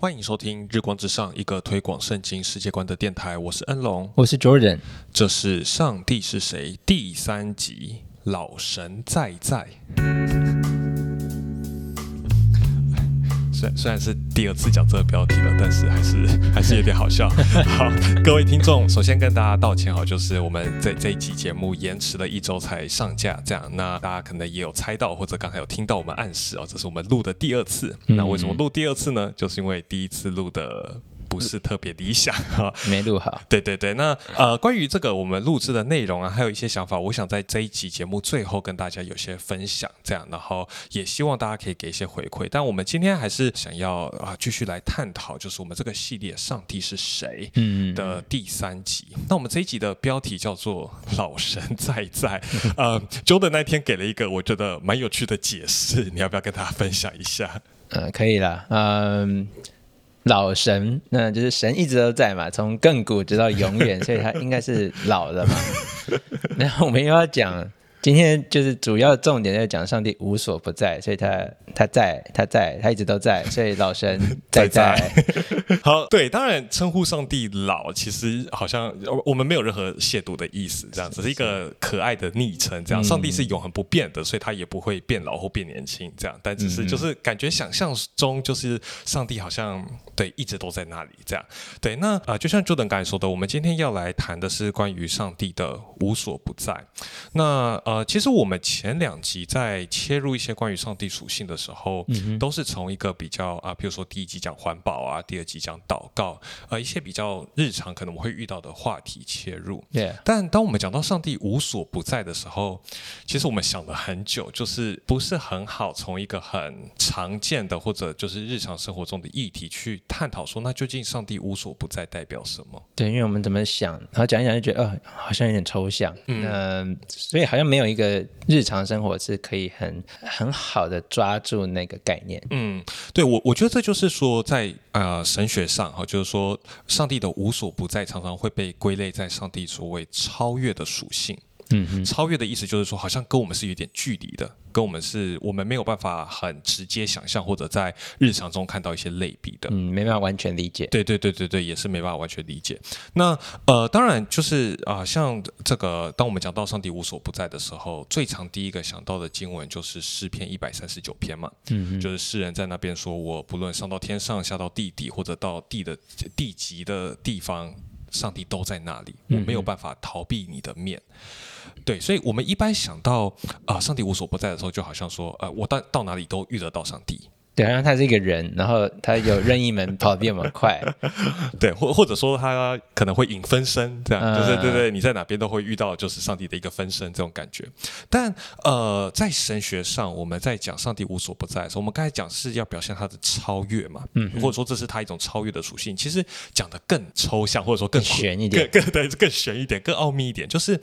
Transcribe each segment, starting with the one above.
欢迎收听《日光之上》，一个推广圣经世界观的电台。我是恩龙，我是 Jordan。这是《上帝是谁》第三集，老神在在。虽虽然是第二次讲这个标题了，但是还是 还是有点好笑。好，各位听众，首先跟大家道歉哦，就是我们这这一集节目延迟了一周才上架，这样那大家可能也有猜到，或者刚才有听到我们暗示哦，这是我们录的第二次。那为什么录第二次呢？就是因为第一次录的。不是特别理想哈，没录好。对对对，那呃，关于这个我们录制的内容啊，还有一些想法，我想在这一集节目最后跟大家有些分享，这样，然后也希望大家可以给一些回馈。但我们今天还是想要啊，继续来探讨，就是我们这个系列《上帝是谁》的第三集。那我们这一集的标题叫做“老神在在”。呃，Jordan 那天给了一个我觉得蛮有趣的解释，你要不要跟大家分享一下？呃，可以了，嗯。老神，那就是神一直都在嘛，从亘古直到永远，所以他应该是老的嘛。然后我们又要讲。今天就是主要重点在讲上帝无所不在，所以他他在他在他一直都在，所以老神在在。好，对，当然称呼上帝老，其实好像我们没有任何亵渎的意思，这样只是一个可爱的昵称。这样，上帝是永恒不变的，所以他也不会变老或变年轻。这样，但只是就是感觉想象中就是上帝好像对一直都在那里。这样，对，那啊，就像 Jordan 刚才说的，我们今天要来谈的是关于上帝的无所不在。那呃，其实我们前两集在切入一些关于上帝属性的时候，都是从一个比较啊，比如说第一集讲环保啊，第二集讲祷告，呃，一些比较日常可能我会遇到的话题切入。但当我们讲到上帝无所不在的时候，其实我们想了很久，就是不是很好从一个很常见的或者就是日常生活中的议题去探讨说，那究竟上帝无所不在代表什么？对，因为我们怎么想，然后讲一讲就觉得，呃，好像有点抽象。嗯，所以好像没。有一个日常生活是可以很很好的抓住那个概念。嗯，对我我觉得这就是说，在呃神学上哈，就是说上帝的无所不在，常常会被归类在上帝所谓超越的属性。嗯，超越的意思就是说，好像跟我们是有点距离的，跟我们是我们没有办法很直接想象，或者在日常中看到一些类比的。嗯，没办法完全理解。对对对对对，也是没办法完全理解。那呃，当然就是啊，像这个，当我们讲到上帝无所不在的时候，最常第一个想到的经文就是诗篇一百三十九篇嘛。嗯，就是诗人在那边说：“我不论上到天上，下到地底，或者到地的地极的地方，上帝都在那里，我没有办法逃避你的面。”对，所以我们一般想到啊，上帝无所不在的时候，就好像说，呃，我到到哪里都遇得到上帝。对，然后他是一个人，然后他有任意门，跑得比我们快。对，或或者说他可能会引分身，这样就是对对，你在哪边都会遇到，就是上帝的一个分身这种感觉。但呃，在神学上，我们在讲上帝无所不在的时候，我们刚才讲是要表现他的超越嘛，嗯，或者说这是他一种超越的属性。其实讲的更抽象，或者说更玄一点，更对，更玄一点，更奥秘一点，就是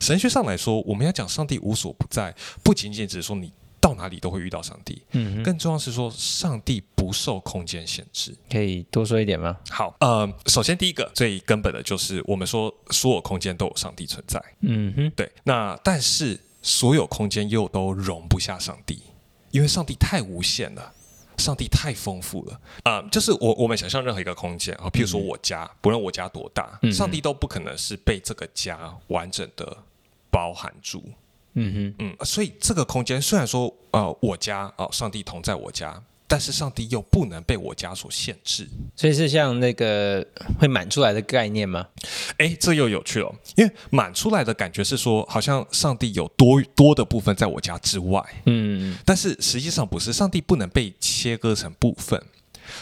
神学上来说，我们要讲上帝无所不在，不仅仅只是说你。到哪里都会遇到上帝，嗯，更重要是说，上帝不受空间限制。可以多说一点吗？好，呃，首先第一个最根本的就是我们说所有空间都有上帝存在，嗯哼，对。那但是所有空间又都容不下上帝，因为上帝太无限了，上帝太丰富了啊。就是我我们想象任何一个空间啊，譬如说我家，不论我家多大，上帝都不可能是被这个家完整的包含住。嗯哼，嗯，所以这个空间虽然说，呃，我家哦，上帝同在我家，但是上帝又不能被我家所限制，所以是像那个会满出来的概念吗？哎，这又有趣了，因为满出来的感觉是说，好像上帝有多多的部分在我家之外，嗯，但是实际上不是，上帝不能被切割成部分。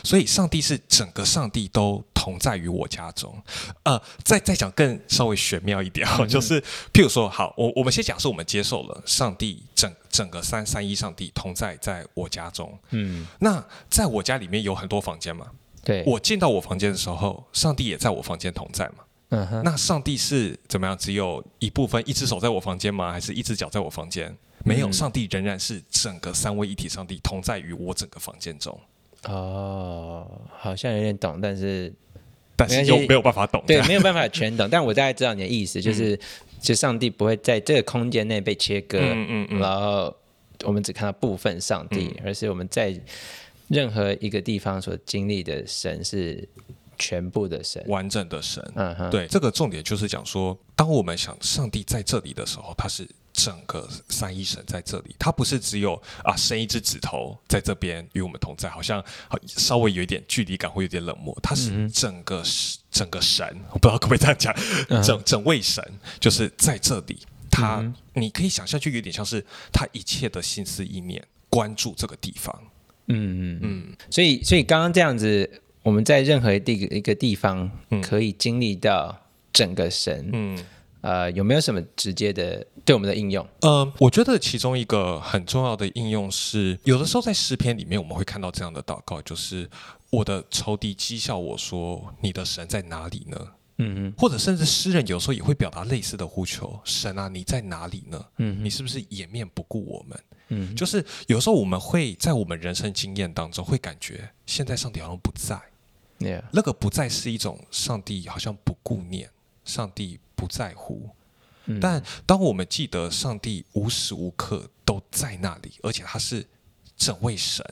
所以，上帝是整个上帝都同在于我家中。呃，再再讲更稍微玄妙一点哈，就是譬如说，好，我我们先假设我们接受了上帝整整个三三一上帝同在在我家中。嗯，那在我家里面有很多房间嘛？对，我进到我房间的时候，上帝也在我房间同在嘛？嗯哼，那上帝是怎么样？只有一部分，一只手在我房间吗？还是一只脚在我房间？没有，上帝仍然是整个三位一体，上帝同在于我整个房间中。哦，好像有点懂，但是但是又没有办法懂，对，没有办法全懂。但我大概知道你的意思，就是就上帝不会在这个空间内被切割，嗯嗯嗯，然后我们只看到部分上帝，而是我们在任何一个地方所经历的神是全部的神。完整的神。嗯哼，对，这个重点就是讲说，当我们想上帝在这里的时候，他是整个三一神在这里，他不是只有啊伸一只指头在这边与我们同在，好像好稍微有一点距离感，会有点冷漠。他是整个、整个神，我不知道可不可以这样讲，整整位神就是在这里。他，你可以想象，就有点像是他一切的心思意念关注这个地方。嗯嗯嗯。所以，所以刚刚这样子，我们在任何地一个地方可以经历到整个神。嗯。呃，有没有什么直接的对我们的应用？嗯，我觉得其中一个很重要的应用是，有的时候在诗篇里面我们会看到这样的祷告，就是我的仇敌讥笑我说：“你的神在哪里呢？”嗯嗯，或者甚至诗人有时候也会表达类似的呼求：“神啊，你在哪里呢？嗯，你是不是掩面不顾我们？嗯，就是有时候我们会在我们人生经验当中会感觉，现在上帝好像不在。那个不在是一种上帝好像不顾念，上帝不在乎。但当我们记得上帝无时无刻都在那里，而且他是整位神，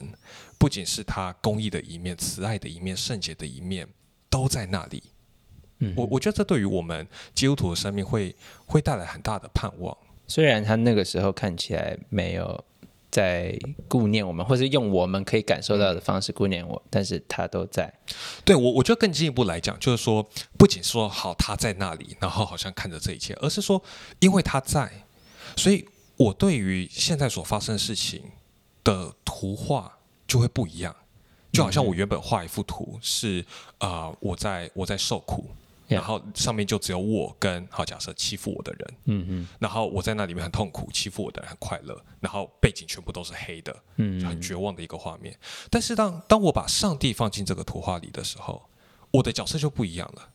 不仅是他公义的一面、慈爱的一面、圣洁的一面都在那里。我我觉得这对于我们基督徒的生命会会带来很大的盼望。虽然他那个时候看起来没有在顾念我们，或是用我们可以感受到的方式顾念我，但是他都在。对我，我觉得更进一步来讲，就是说，不仅说好他在那里，然后好像看着这一切，而是说，因为他在，所以我对于现在所发生的事情的图画就会不一样。就好像我原本画一幅图是啊，我在我在受苦。然后上面就只有我跟好假设欺负我的人，嗯嗯，然后我在那里面很痛苦，欺负我的人很快乐，然后背景全部都是黑的，嗯，很绝望的一个画面。但是当当我把上帝放进这个图画里的时候，我的角色就不一样了。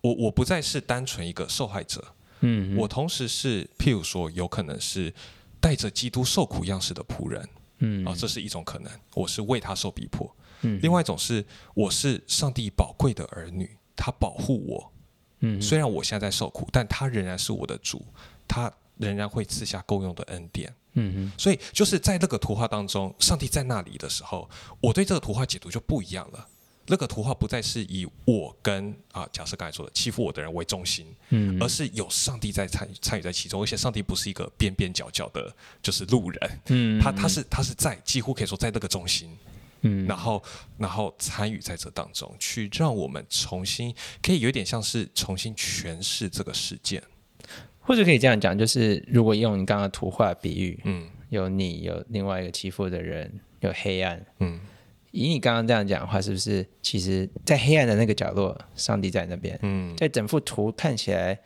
我我不再是单纯一个受害者，嗯，我同时是譬如说有可能是带着基督受苦样式的仆人，嗯。啊，这是一种可能，我是为他受逼迫，嗯，另外一种是我是上帝宝贵的儿女。他保护我，嗯，虽然我现在在受苦，但他仍然是我的主，他仍然会赐下够用的恩典，嗯嗯，所以就是在那个图画当中，上帝在那里的时候，我对这个图画解读就不一样了。那个图画不再是以我跟啊，假设刚才说的欺负我的人为中心，嗯，而是有上帝在参参与在其中，而且上帝不是一个边边角角的，就是路人，嗯，他他是他是在几乎可以说在那个中心。嗯，然后，然后参与在这当中，去让我们重新可以有点像是重新诠释这个事件，或者可以这样讲，就是如果用你刚刚图画比喻，嗯，有你有另外一个欺负的人，有黑暗，嗯，以你刚刚这样讲的话，是不是其实，在黑暗的那个角落，上帝在那边，嗯，在整幅图看起来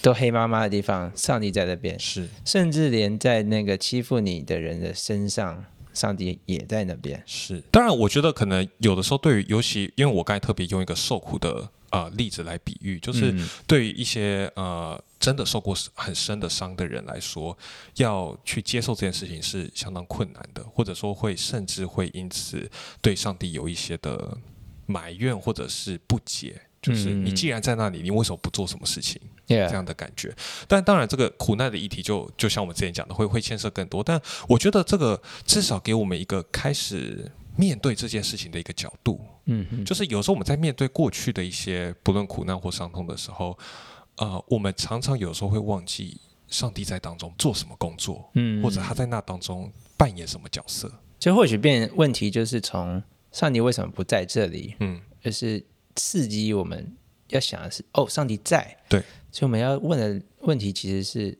都黑麻麻的地方，上帝在那边，是，甚至连在那个欺负你的人的身上。上帝也在那边，是当然，我觉得可能有的时候，对于尤其因为我刚才特别用一个受苦的呃例子来比喻，就是对于一些呃真的受过很深的伤的人来说，要去接受这件事情是相当困难的，或者说会甚至会因此对上帝有一些的埋怨或者是不解。就是你既然在那里，你为什么不做什么事情？这样的感觉。但当然，这个苦难的议题就就像我们之前讲的，会会牵涉更多。但我觉得这个至少给我们一个开始面对这件事情的一个角度。嗯，就是有时候我们在面对过去的一些不论苦难或伤痛的时候，呃，我们常常有时候会忘记上帝在当中做什么工作，嗯，或者他在那当中扮演什么角色。就或许变问题就是从上帝为什么不在这里？嗯，就是。刺激我们要想的是哦，上帝在，对，所以我们要问的问题其实是：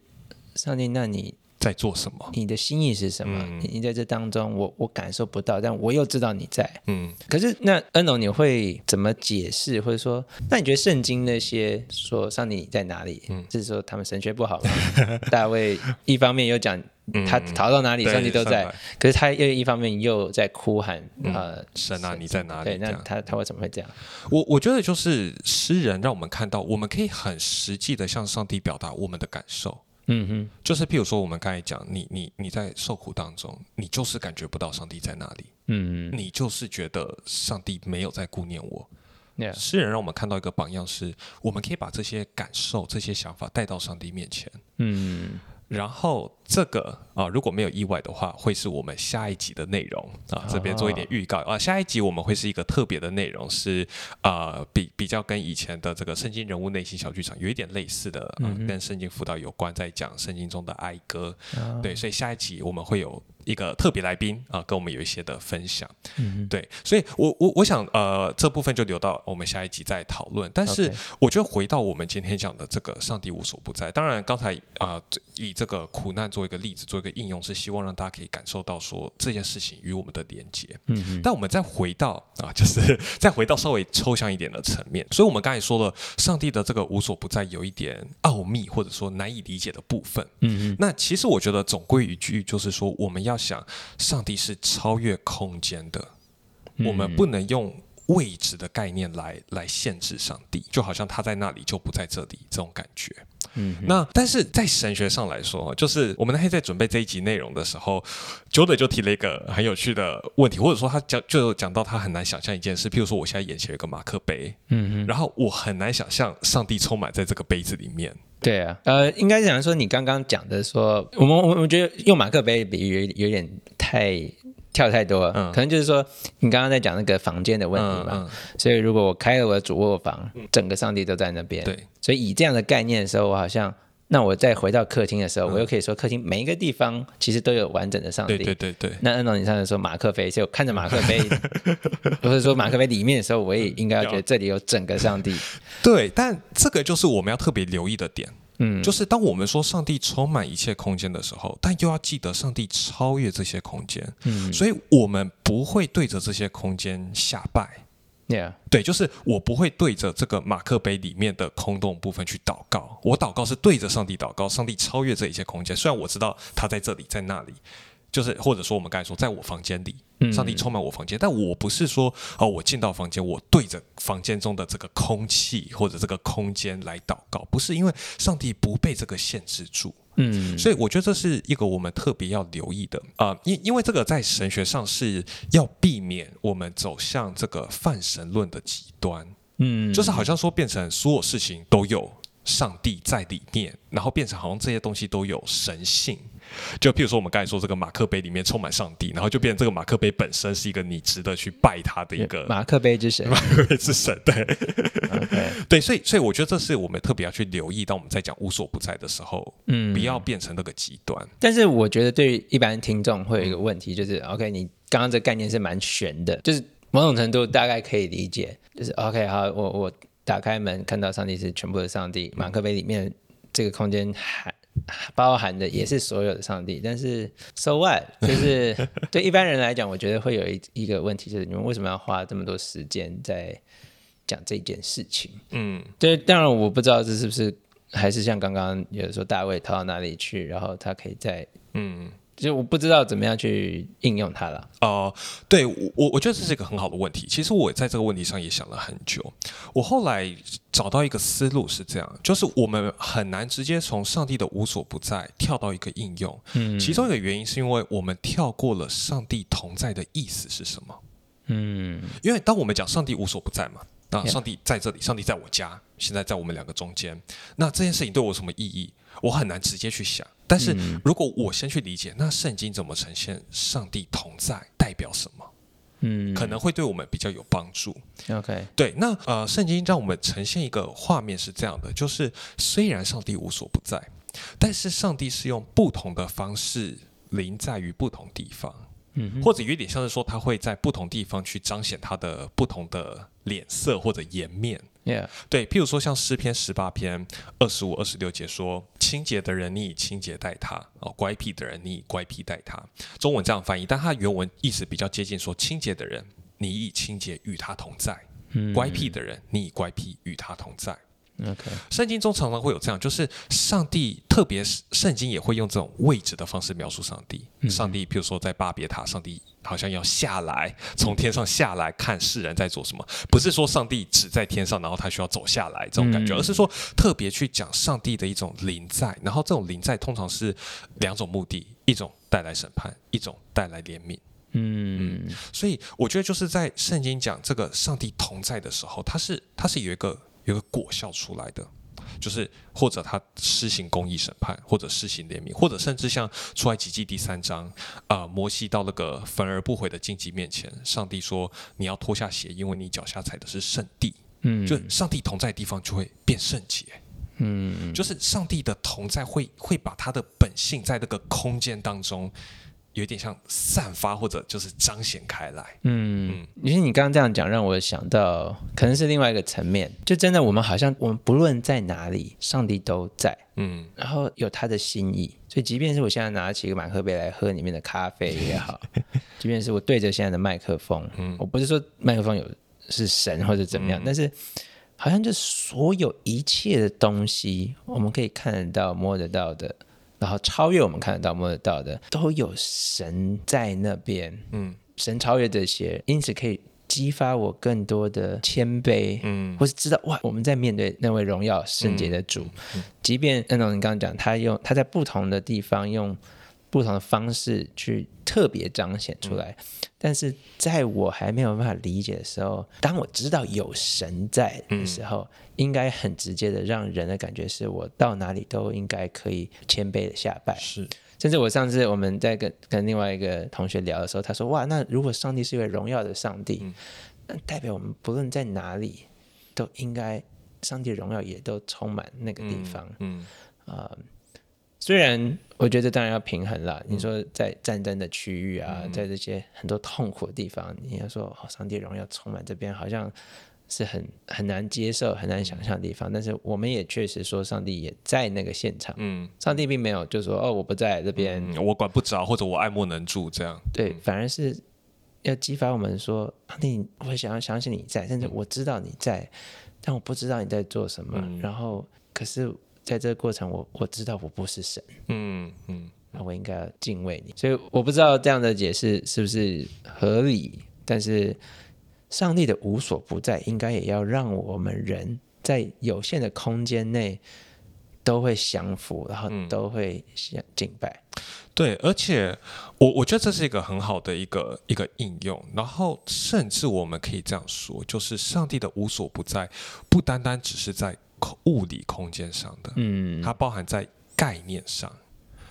上帝，那你在做什么？你的心意是什么？你你在这当中，我我感受不到，但我又知道你在。嗯，可是那恩龙，你会怎么解释？或者说，那你觉得圣经那些说上帝你在哪里？嗯，是说他们神学不好吗？大卫一方面又讲。他逃到哪里，上帝都在。可是他又一方面又在哭喊：“呃，神啊，你在哪里？”对，那他他为什么会这样？我我觉得就是诗人让我们看到，我们可以很实际的向上帝表达我们的感受。嗯哼，就是譬如说，我们刚才讲，你你你在受苦当中，你就是感觉不到上帝在哪里。嗯嗯，你就是觉得上帝没有在顾念我。诗人让我们看到一个榜样，是我们可以把这些感受、这些想法带到上帝面前。嗯。然后这个啊，如果没有意外的话，会是我们下一集的内容啊。这边做一点预告啊，下一集我们会是一个特别的内容，是啊，比比较跟以前的这个圣经人物内心小剧场有一点类似的，嗯，跟圣经辅导有关，在讲圣经中的哀歌。对，所以下一集我们会有。一个特别来宾啊，跟我们有一些的分享，嗯，对，所以我我我想呃，这部分就留到我们下一集再讨论。但是我觉得回到我们今天讲的这个上帝无所不在，当然刚才啊以这个苦难做一个例子，做一个应用，是希望让大家可以感受到说这件事情与我们的连接。嗯嗯。但我们再回到啊，就是 再回到稍微抽象一点的层面，所以我们刚才说了，上帝的这个无所不在有一点奥秘或者说难以理解的部分。嗯嗯。那其实我觉得总归一句就是说，我们要。要想，上帝是超越空间的，我们不能用位置的概念来来限制上帝，就好像他在那里就不在这里这种感觉。嗯，那但是在神学上来说，就是我们那天在准备这一集内容的时候，九德就提了一个很有趣的问题，或者说他讲就讲到他很难想象一件事，譬如说我现在眼前有个马克杯，嗯嗯，然后我很难想象上帝充满在这个杯子里面。对啊，呃，应该讲说你刚刚讲的说，我们我我觉得用马克杯比喻有点太跳太多，嗯，可能就是说你刚刚在讲那个房间的问题嘛，所以如果我开了我的主卧房，整个上帝都在那边，对，所以以这样的概念的时候，我好像。那我再回到客厅的时候，我又可以说客厅每一个地方其实都有完整的上帝。对对对对。那按照你上次说马克杯，就看着马克杯，或者说马克杯里面的时候，我也应该要觉得这里有整个上帝。对，但这个就是我们要特别留意的点。嗯，就是当我们说上帝充满一切空间的时候，但又要记得上帝超越这些空间。嗯，所以我们不会对着这些空间下拜。对，就是我不会对着这个马克杯里面的空洞部分去祷告，我祷告是对着上帝祷告，上帝超越这一切空间。虽然我知道他在这里，在那里，就是或者说我们刚才说，在我房间里，上帝充满我房间，但我不是说哦，我进到房间，我对着房间中的这个空气或者这个空间来祷告，不是因为上帝不被这个限制住。嗯，所以我觉得这是一个我们特别要留意的。啊，因因为这个在神学上是要避免我们走向这个泛神论的极端，嗯，就是好像说变成所有事情都有上帝在里面，然后变成好像这些东西都有神性。就譬如说，我们刚才说这个马克杯里面充满上帝，然后就变成这个马克杯本身是一个你值得去拜他的一个马克杯之神，马克杯之神，对，对，所以，所以我觉得这是我们特别要去留意，当我们在讲无所不在的时候，嗯，不要变成那个极端。但是，我觉得对一般听众会有一个问题，就是 OK，你刚刚这概念是蛮悬的，就是某种程度大概可以理解，就是 OK，好，我我打开门看到上帝是全部的上帝，马克杯里面这个空间还。包含的也是所有的上帝，但是 so what？就是 对一般人来讲，我觉得会有一一个问题，就是你们为什么要花这么多时间在讲这件事情？嗯，对，当然我不知道这是不是还是像刚刚有的说大卫逃到哪里去，然后他可以在嗯。就我不知道怎么样去应用它了。哦，对我，我觉得这是一个很好的问题。其实我在这个问题上也想了很久。我后来找到一个思路是这样：，就是我们很难直接从上帝的无所不在跳到一个应用。嗯，其中一个原因是因为我们跳过了上帝同在的意思是什么？嗯，因为当我们讲上帝无所不在嘛，那上帝在这里，上帝在我家，现在在我们两个中间，那这件事情对我有什么意义？我很难直接去想，但是如果我先去理解，那圣经怎么呈现上帝同在代表什么？嗯，可能会对我们比较有帮助。OK，对，那呃，圣经让我们呈现一个画面是这样的，就是虽然上帝无所不在，但是上帝是用不同的方式临在于不同地方，嗯，或者有点像是说他会在不同地方去彰显他的不同的脸色或者颜面。对，譬如说像诗篇十八篇二十五、二十六节说：“清洁的人，你以清洁待他；哦，乖僻的人，你以乖僻待他。”中文这样翻译，但它原文意思比较接近，说：“清洁的人，你以清洁与他同在；乖僻的人，你以乖僻与他同在。”圣经中常常会有这样，就是上帝，特别是圣经也会用这种位置的方式描述上帝。上帝，比如说在巴别塔，上帝好像要下来，从天上下来看世人在做什么。不是说上帝只在天上，然后他需要走下来这种感觉，而是说特别去讲上帝的一种临在。然后这种临在通常是两种目的：一种带来审判，一种带来怜悯。嗯，所以我觉得就是在圣经讲这个上帝同在的时候，他是他是有一个。有个果效出来的，就是或者他施行公益审判，或者施行怜悯，或者甚至像出埃及记第三章，啊、摩西到那个焚而不毁的荆棘面前，上帝说你要脱下鞋，因为你脚下踩的是圣地，嗯，就上帝同在的地方就会变圣洁。嗯，就是上帝的同在会会把他的本性在那个空间当中，有一点像散发或者就是彰显开来。嗯，其实你刚刚这样讲，让我想到可能是另外一个层面，就真的我们好像我们不论在哪里，上帝都在，嗯。然后有他的心意，所以即便是我现在拿起一个马克杯来喝里面的咖啡也好，即便是我对着现在的麦克风，嗯。我不是说麦克风有是神或者怎么样，但是好像就所有一切的东西，我们可以看得到、摸得到的，然后超越我们看得到、摸得到的，都有神在那边。嗯神超越这些，因此可以激发我更多的谦卑，嗯或是知道哇，我们在面对那位荣耀圣洁的主，即便那种你刚刚讲，他用他在不同的地方用不同的方式去特别彰显出来，但是在我还没有办法理解的时候，当我知道有神在的时候，应该很直接的让人的感觉是我到哪里都应该可以谦卑的下拜，是。甚至我上次我们在跟跟另外一个同学聊的时候，他说：“哇，那如果上帝是一位荣耀的上帝，那代表我们不论在哪里，都应该上帝荣耀也都充满那个地方。嗯虽然我觉得当然要平衡啦，你说在战争的区域啊，在这些很多痛苦的地方，你要说、哦、上帝荣耀充满这边，好像是很很难接受、很难想象的地方。但是我们也确实说，上帝也在那个现场。嗯上帝并没有就说哦，我不在这边，嗯，我管不着，或者我爱莫能助，这样。对，反而是要激发我们说，上帝，我会想要相信你在，甚至我知道你在，但我不知道你在做什么。然后，可是在这个过程，我我知道我不是神，嗯嗯那我应该要敬畏你。所以我不知道这样的解释是不是合理，但是上帝的无所不在，应该也要让我们人在有限的空间内都会降服，然后都会想敬拜。对，而且我我觉得这是一个很好的一个一个应用，然后甚至我们可以这样说，就是上帝的无所不在，不单单只是在空物理空间上的，嗯它包含在概念上，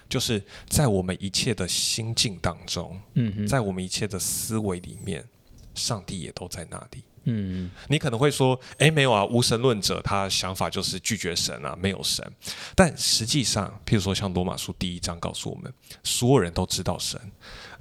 就是在我们一切的心境当中，嗯在我们一切的思维里面，上帝也都在那里。嗯你可能会说，哎，没有啊，无神论者他想法就是拒绝神啊，没有神。但实际上，譬如说像罗马书第一章告诉我们，所有人都知道神，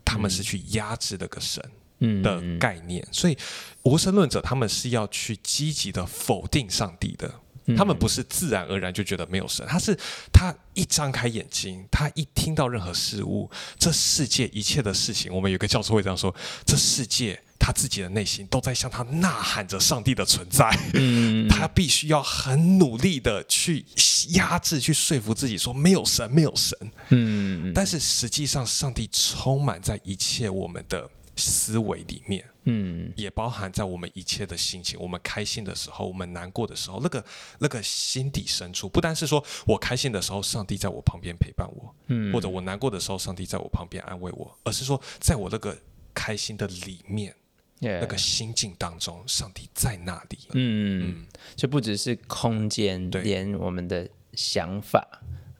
他们是去压制那个神嗯的概念，所以无神论者他们是要去积极的否定上帝的。他们不是自然而然就觉得没有神，他是他一张开眼睛，他一听到任何事物，这世界一切的事情，我们有个教授会这样说：这世界他自己的内心都在向他呐喊着上帝的存在，嗯他必须要很努力的去压制、去说服自己说没有神，没有神。嗯但是实际上，上帝充满在一切我们的思维里面。嗯。也包含在我们一切的心情，我们开心的时候，我们难过的时候，那个那个心底深处，不单是说我开心的时候，上帝在我旁边陪伴我，嗯。或者我难过的时候，上帝在我旁边安慰我，而是说，在我那个开心的里面，，yeah, 那个心境当中，上帝在那里。嗯，就不只是空间，连我们的想法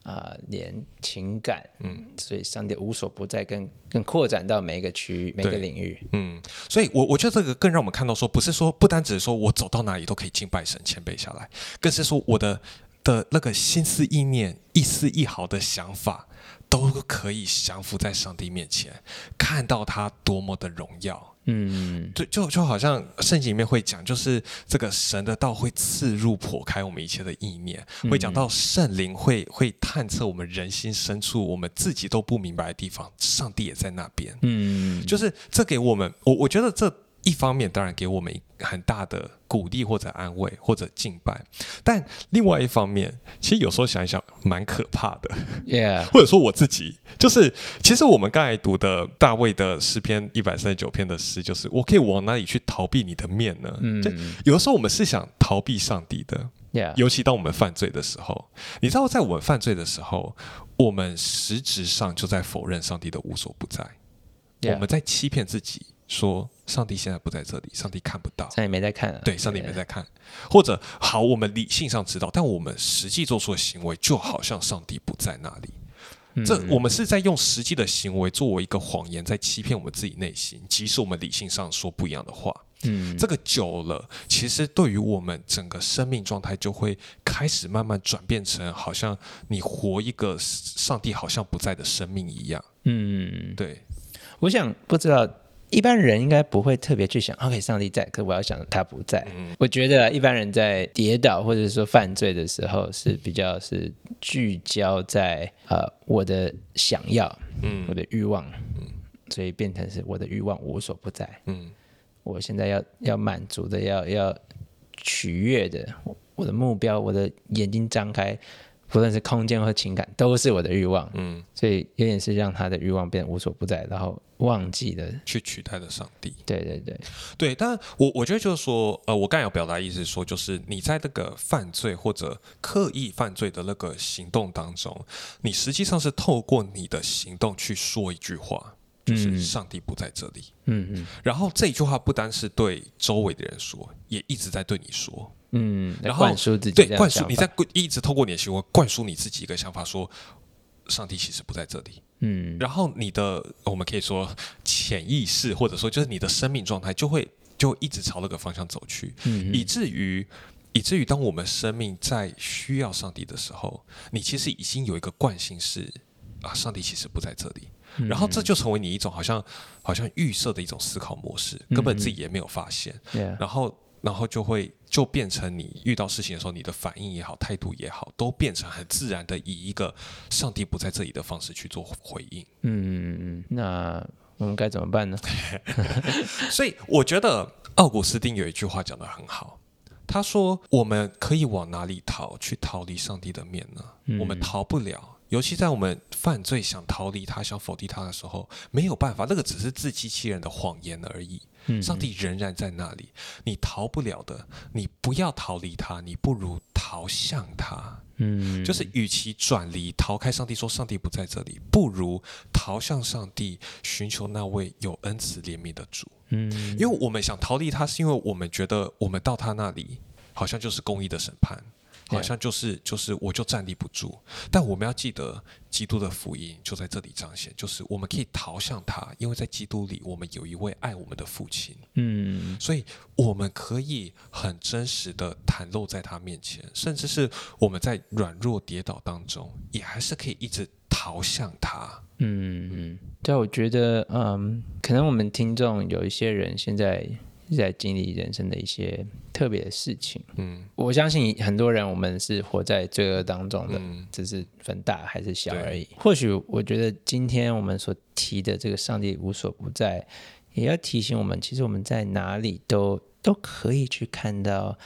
啊、连情感，嗯，所以上帝无所不在，更更扩展到每一个区域、每个领域。嗯，所以我，我觉得这个更让我们看到说，不是说不单只是说我走到哪里都可以敬拜神、谦卑下来，更是说我的的那个心思意念、一丝一毫的想法，都可以降服在上帝面前，看到他多么的荣耀。嗯对，就就好像圣经里面会讲，就是这个神的道会刺入、破开我们一切的意念，会讲到圣灵会会探测我们人心深处，我们自己都不明白的地方，上帝也在那边。嗯，就是这给我们，我我觉得这一方面当然给我们很大的鼓励或者安慰或者敬拜，但另外一方面，其实有时候想一想蛮可怕的，，Yeah，或者说我自己就是，其实我们刚才读的大卫的诗篇一百三十九篇的诗，就是我可以往哪里去逃避你的面呢？嗯。就有的时候我们是想逃避上帝的，，Yeah，尤其当我们犯罪的时候，你知道，在我们犯罪的时候，我们实质上就在否认上帝的无所不在。我们在欺骗自己，说上帝现在不在这里，上帝看不到。上帝没在看啊。对，上帝没在看，或者好，我们理性上知道，但我们实际做出的行为就好像上帝不在那里。这我们是在用实际的行为作为一个谎言，在欺骗我们自己内心，即使我们理性上说不一样的话。嗯，这个久了，其实对于我们整个生命状态，就会开始慢慢转变成，好像你活一个上帝好像不在的生命一样。嗯，对，我想不知道一般人应该不会特别去想，OK，上帝在，可我要想他不在。嗯我觉得一般人在跌倒或者说犯罪的时候，是比较是聚焦在呃我的想要，嗯我的欲望，嗯所以变成是我的欲望无所不在。嗯我现在要要满足的，要要取悦的，我我的目标，我的眼睛张开，不论是空间或情感，都是我的欲望。嗯，所以有点是让他的欲望变得无所不在，然后忘记了。去取代了上帝。对对对，对，但我我觉得就是说，呃，我刚才有表达意思说，就是你在那个犯罪或者刻意犯罪的那个行动当中，你实际上是透过你的行动去说一句话，就是嗯上帝不在这里。嗯嗯然后这一句话不单是对周围的人说，也一直在对你说。嗯，然后灌输自己对灌输你在灌一直透过你的行为灌输你自己一个想法，说上帝其实不在这里。嗯。然后你的我们可以说潜意识，或者说就是你的生命状态，就会就一直朝那个方向走去，嗯以至于以至于当我们生命在需要上帝的时候，你其实已经有一个惯性是啊，上帝其实不在这里。嗯。然后这就成为你一种好像好像预设的一种思考模式，根本自己也没有发现。然后然后就会就变成你遇到事情的时候，你的反应也好，态度也好，都变成很自然的以一个上帝不在这里的方式去做回应。嗯嗯嗯，那我们该怎么办呢？所以我觉得奥古斯丁有一句话讲得很好，他说：“我们可以往哪里逃？去逃离上帝的面呢？我们逃不了。”尤其在我们犯罪、想逃离他、想否定他的时候，没有办法，那个只是自欺欺人的谎言而已。嗯上帝仍然在那里，你逃不了的。你不要逃离他，你不如逃向他。嗯，就是与其转离、逃开上帝，说上帝不在这里，不如逃向上帝，寻求那位有恩慈怜悯的主。嗯因为我们想逃离他，是因为我们觉得我们到他那里好像就是公义的审判，好像就是就是我就站立不住。但我们要记得，基督的福音就在这里彰显，就是我们可以逃向他，因为在基督里，我们有一位爱我们的父亲，嗯所以我们可以很真实的袒露在他面前，甚至是我们在软弱跌倒当中，也还是可以一直逃向他。嗯嗯，对啊，我觉得嗯，可能我们听众有一些人现在在经历人生的一些特别的事情。嗯我相信很多人我们是活在罪恶当中的，嗯只是分大还是小而已。或许我觉得今天我们所提的这个上帝无所不在，也要提醒我们，其实我们在哪里都都可以去看到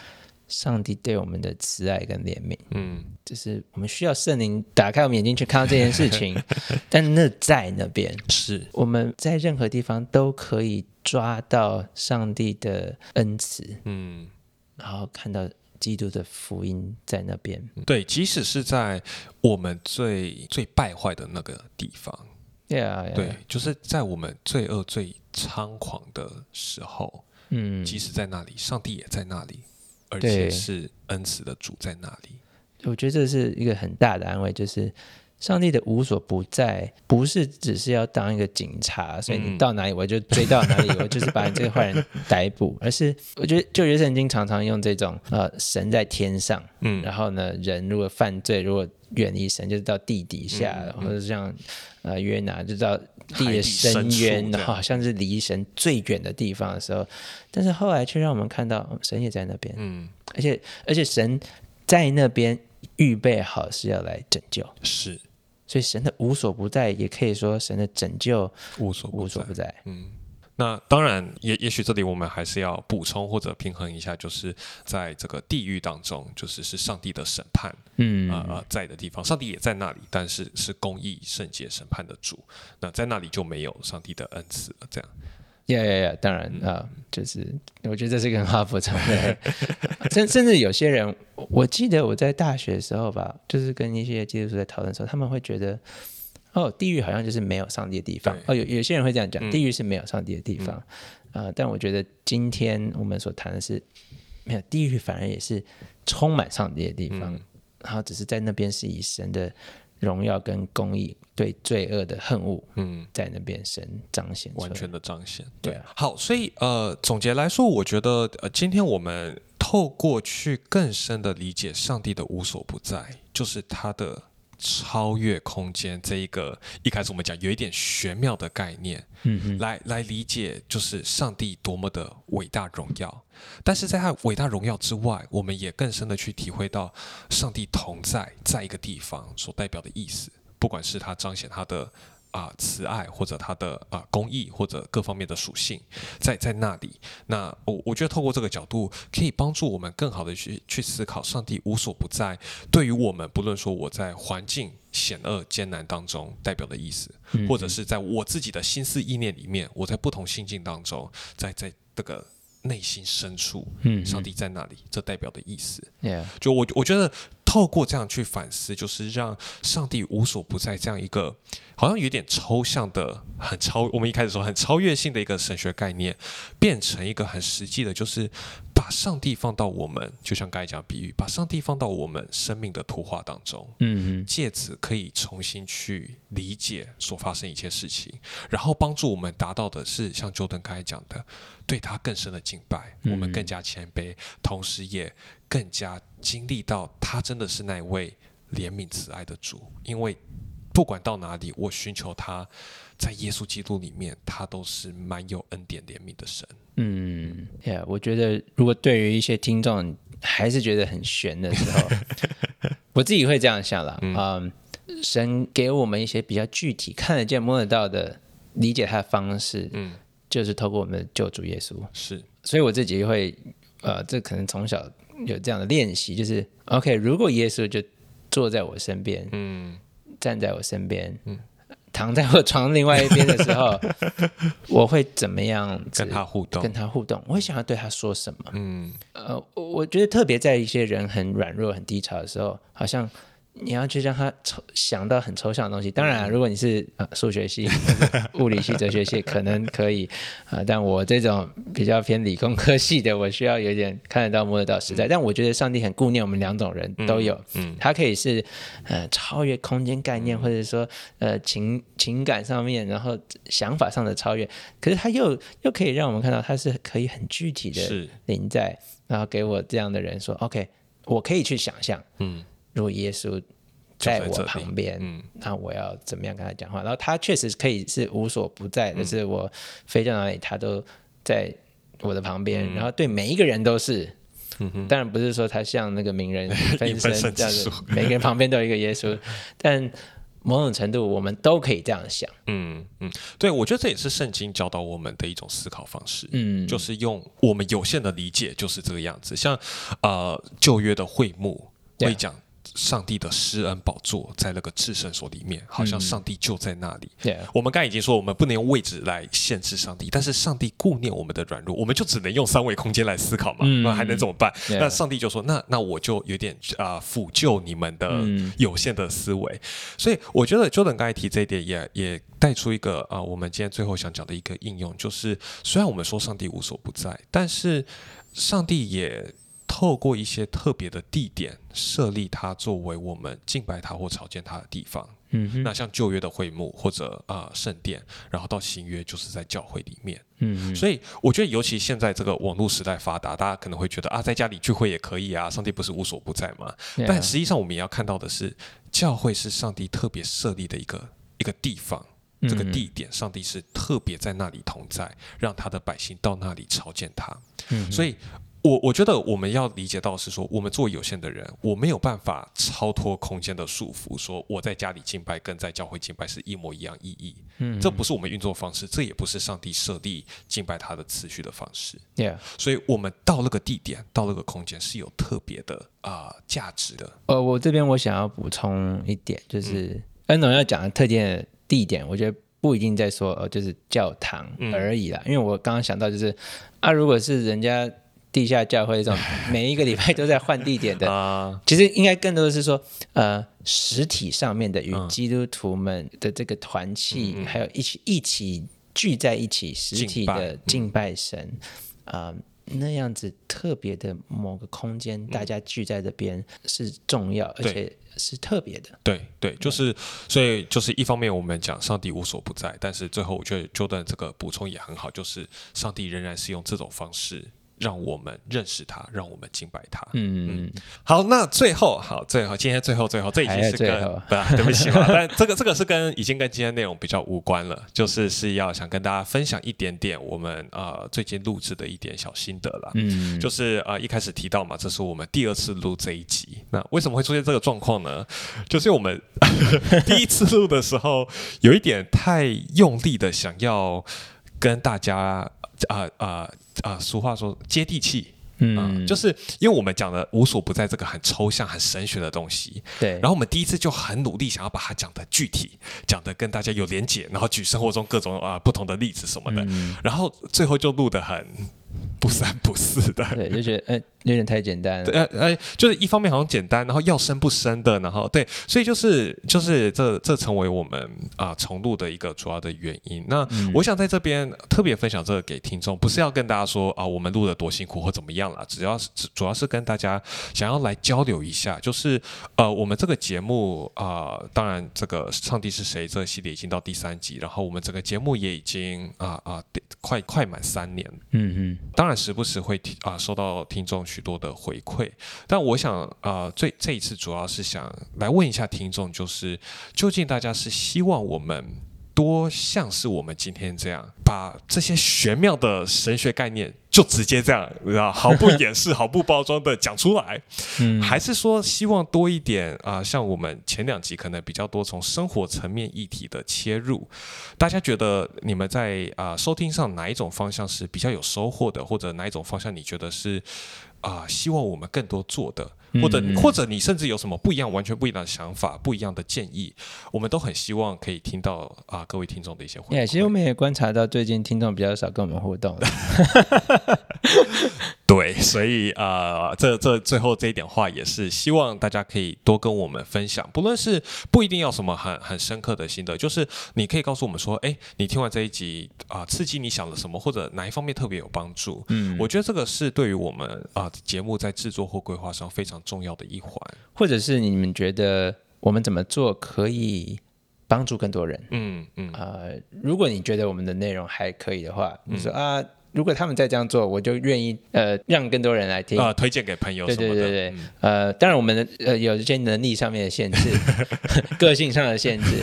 上帝对我们的慈爱跟怜悯。嗯就是我们需要圣灵打开我们眼睛去看到这件事情，但那在那边，是我们在任何地方都可以抓到上帝的恩慈，嗯。然后看到基督的福音在那边。对，即使是在我们最最败坏的那个地方，对就是在我们罪恶最猖狂的时候，嗯，即使在那里，上帝也在那里，而且是恩慈的主在那里。我觉得这是一个很大的安慰，就是上帝的无所不在，不是只是要当一个警察，所以你嗯到哪里我就追到哪里，我就是把你这个坏人逮捕，而是我觉得旧约圣经常常用这种呃神在天上，嗯。然后呢人如果犯罪，如果远离神，就是到地底下，嗯或者像呃约拿就到地的深渊，好像是离神最远的地方的时候，但是后来却让我们看到哦神也在那边，嗯，而且而且神在那边预备好是要来拯救，是所以神的无所不在，也可以说神的拯救无所不在无所不。在。嗯，那当然，也也许这里我们还是要补充或者平衡一下，就是在这个地狱当中，就是是上帝的审判，嗯啊呃在的地方，上帝也在那里，但是是公义、圣洁、审判的主。那在那里就没有上帝的恩赐了。这样，呀呀呀！当然嗯啊、就是我觉得这是一个很好补充。甚甚至有些人，我记得我在大学的时候吧，就是跟一些基督徒在讨论的时候，他们会觉得，哦，地狱好像就是没有上帝的地方。哦，有有些人会这样讲，嗯地狱是没有上帝的地方。呃，但我觉得今天我们所谈的是，没有地狱，反而也是充满上帝的地方，然后只是在那边是以神的荣耀跟公义对罪恶的恨恶，嗯，在那边神彰显完全的彰显。对啊好，所以呃，总结来说，我觉得呃，今天我们透过去更深的理解上帝的无所不在，就是他的超越空间这一个一开始我们讲有一点玄妙的概念，嗯嗯来来理解就是上帝多么的伟大荣耀。但是在他伟大荣耀之外，我们也更深的去体会到上帝同在在一个地方所代表的意思，不管是他彰显他的啊、慈爱，或者他的啊、公义，或者各方面的属性，在在那里。那我我觉得透过这个角度，可以帮助我们更好的去去思考上帝无所不在对于我们，不论说我在环境险恶艰难当中代表的意思，嗯或者是在我自己的心思意念里面，我在不同心境当中，在在这个内心深处，嗯上帝在那里，这代表的意思。，Yeah，就我我觉得透过这样去反思，就是让上帝无所不在这样一个好像有点抽象的、很超，我们一开始说很超越性的一个神学概念，变成一个很实际的，就是把上帝放到我们，就像刚才讲比喻，把上帝放到我们生命的图画当中。嗯嗯借此可以重新去理解所发生一切事情，然后帮助我们达到的是像 Jordan 刚才讲的，对他更深的敬拜，我们更加谦卑，同时也更加经历到他真的是那位怜悯慈爱的主，因为不管到哪里，我寻求他，在耶稣基督里面，他都是蛮有恩典怜悯的神。嗯，Yeah，我觉得如果对于一些听众还是觉得很悬的时候，我自己会这样想了。嗯，神给我们一些比较具体、看得见、摸得到的理解他的方式，嗯，就是透过我们的救主耶稣。是，所以我自己会，呃，这可能从小有这样的练习，就是 OK，如果耶稣就坐在我身边，嗯站在我身边，嗯躺在我床另外一边的时候，我会怎么样跟他互动跟，他互动？我会想要对他说什么？嗯呃，我我觉得特别在一些人很软弱、很低潮的时候，好像你要去让他抽想到很抽象的东西。当然啊、如果你是呃数学系、物理系、哲学系，可能可以啊、呃但我这种比较偏理工科系的，我需要有点看得到、摸得到、实在。但我觉得上帝很顾念我们两种人都有，嗯。他可以是呃超越空间概念，或者说呃情情感上面，然后想法上的超越，可是他又又可以让我们看到他是可以很具体的是，临在，然后给我这样的人说，OK，我可以去想象，嗯如果耶稣在我旁边，嗯那我要怎么样跟他讲话？然后他确实可以是无所不在，嗯就是我飞到哪里，他都在我的旁边，嗯然后对每一个人都是。当然不是说他像那个名人分 分身身这样子，每个人旁边都有一个耶稣，但某种程度我们都可以这样想。嗯嗯，对，我觉得这也是圣经教导我们的一种思考方式。嗯，就是用我们有限的理解，就是这个样子。像呃旧约的会幕会讲上帝的施恩宝座在那个至圣所里面，好像上帝就在那里。对，我们刚才已经说，我们不能用位置来限制上帝，但是上帝顾念我们的软弱，我们就只能用三维空间来思考嘛，嗯。那还能怎么办？那上帝就说，那那我就有点啊、辅救你们的嗯有限的思维，所以我觉得 Jordan 刚才提这一点也也带出一个啊、我们今天最后想讲的一个应用，就是虽然我们说上帝无所不在，但是上帝也透过一些特别的地点设立它作为我们敬拜他或朝见他的地方。嗯哼，那像旧约的会幕或者啊、圣殿，然后到新约就是在教会里面。嗯哼，所以我觉得，尤其现在这个网络时代发达，大家可能会觉得啊，在家里聚会也可以啊，上帝不是无所不在吗但实际上，我们也要看到的是，教会是上帝特别设立的一个一个地方。这个地点，上帝是特别在那里同在，让他的百姓到那里朝见他。嗯所以我我觉得我们要理解到是说，我们作为有限的人，我没有办法超脱空间的束缚，说我在家里敬拜跟在教会敬拜是一模一样意义。嗯这不是我们运作方式，这也不是上帝设立敬拜他的次序的方式。Yeah，所以，我们到那个地点，到那个空间是有特别的啊、价值的。呃，我这边我想要补充一点，就是恩总要讲的特定的地点，我觉得不一定在说呃，就是教堂而已啦。因为我刚刚想到就是啊，如果是人家地下教会这种 每一个礼拜都在换地点的，啊、其实应该更多的是说，呃，实体上面的与嗯。基督徒们的这个团契，还有一起一起聚在一起，实体的敬拜神，啊、那样子特别的某个空间，大家聚在这边是重要，而且是特别的。对对，就是所以就是一方面我们讲上帝无所不在，但是最后我觉得 Jordan 这个补充也很好，就是上帝仍然是用这种方式让我们认识他，让我们敬拜他。嗯，好，那最后好，最后今天最后最后这已经是跟最后不、啊，对不起嘛，但这个这个是跟已经跟今天内容比较无关了，就是是要想跟大家分享一点点我们呃最近录制的一点小心得啦。嗯，就是呃一开始提到嘛，这是我们第二次录这一集。那为什么会出现这个状况呢？就是我们 第一次录的时候，有一点太用力的想要跟大家啊啊啊，俗话说接地气。嗯，就是因为我们讲的无所不在这个很抽象、很神学的东西，对，然后我们第一次就很努力想要把它讲的具体，讲的跟大家有连结，然后举生活中各种啊、不同的例子什么的，嗯然后最后就录的很不三不四的。对，就觉得呃有点太简单了。呃呃，就是一方面好像简单，然后要深不深的，然后对，所以就是就是这这成为我们啊、重录的一个主要的原因。那我想在这边特别分享这个给听众，不是要跟大家说啊我们录的多辛苦或怎么样啦，只要是主要是跟大家想要来交流一下，就是呃我们这个节目啊、当然这个上帝是谁这个系列已经到第三集，然后我们整个节目也已经啊啊、快快满三年。嗯嗯，当然时不时会听啊、收到听众许多的回馈，但我想啊、最这一次主要是想来问一下听众，就是究竟大家是希望我们多像是我们今天这样，把这些玄妙的神学概念就直接这样，啊，毫不掩饰、毫不包装的讲出来，嗯。还是说希望多一点啊、像我们前两集可能比较多从生活层面议题的切入，大家觉得你们在啊、收听上哪一种方向是比较有收获的，或者哪一种方向你觉得是啊、希望我们更多做的，或者、嗯或者你甚至有什么不一样、完全不一样的想法、不一样的建议，我们都很希望可以听到啊、各位听众的一些回也、馈。其实我们也观察到，最近听众比较少跟我们互动了。对，所以呃，这这最后这一点话也是希望大家可以多跟我们分享，不论是不一定要什么很很深刻的心得，就是你可以告诉我们说，哎，你听完这一集啊、刺激你想了什么，或者哪一方面特别有帮助。嗯，我觉得这个是对于我们啊、节目在制作或规划上非常重要的一环。或者是你们觉得我们怎么做可以帮助更多人？嗯嗯，呃，如果你觉得我们的内容还可以的话，你说啊，如果他们再这样做，我就愿意呃让更多人来听。啊、推荐给朋友对什么的。对对对，嗯呃，当然我们的呃有一些能力上面的限制，个性上的限制，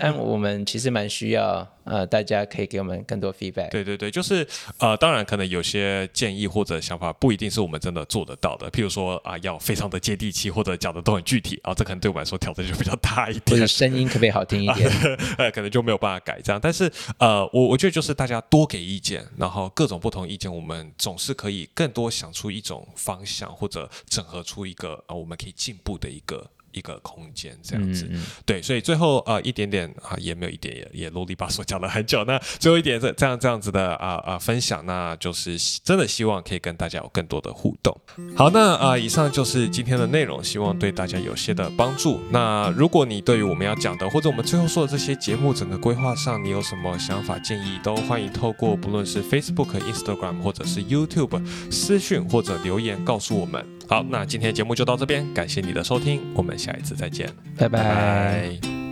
但我们其实蛮需要呃大家可以给我们更多 feedback。对对对，就是呃，当然可能有些建议或者想法不一定是我们真的做得到的，譬如说啊、要非常的接地气，或者讲的都很具体啊，这可能对我们来说挑战就比较大一或点者。声音可不可以好听一点？呃，可能就没有办法改这样，但是呃，我我觉得就是大家多给意见，然后各种不同意见，我们总是可以更多想出一种方向，或者整合出一个呃我们可以进步的一个一个空间这样子。嗯，对，所以最后呃一点点啊也没有一点也也啰里吧嗦讲了很久，那最后一点这这样这样子的啊啊、分享，那就是真的希望可以跟大家有更多的互动。好，那啊、以上就是今天的内容，希望对大家有些的帮助。那如果你对于我们要讲的或者我们最后说的这些节目整个规划上，你有什么想法建议，都欢迎透过不论是 Facebook、Instagram 或者是 YouTube 私讯或者留言告诉我们。好，那今天节目就到这边，感谢你的收听，我们下一次再见。拜拜。拜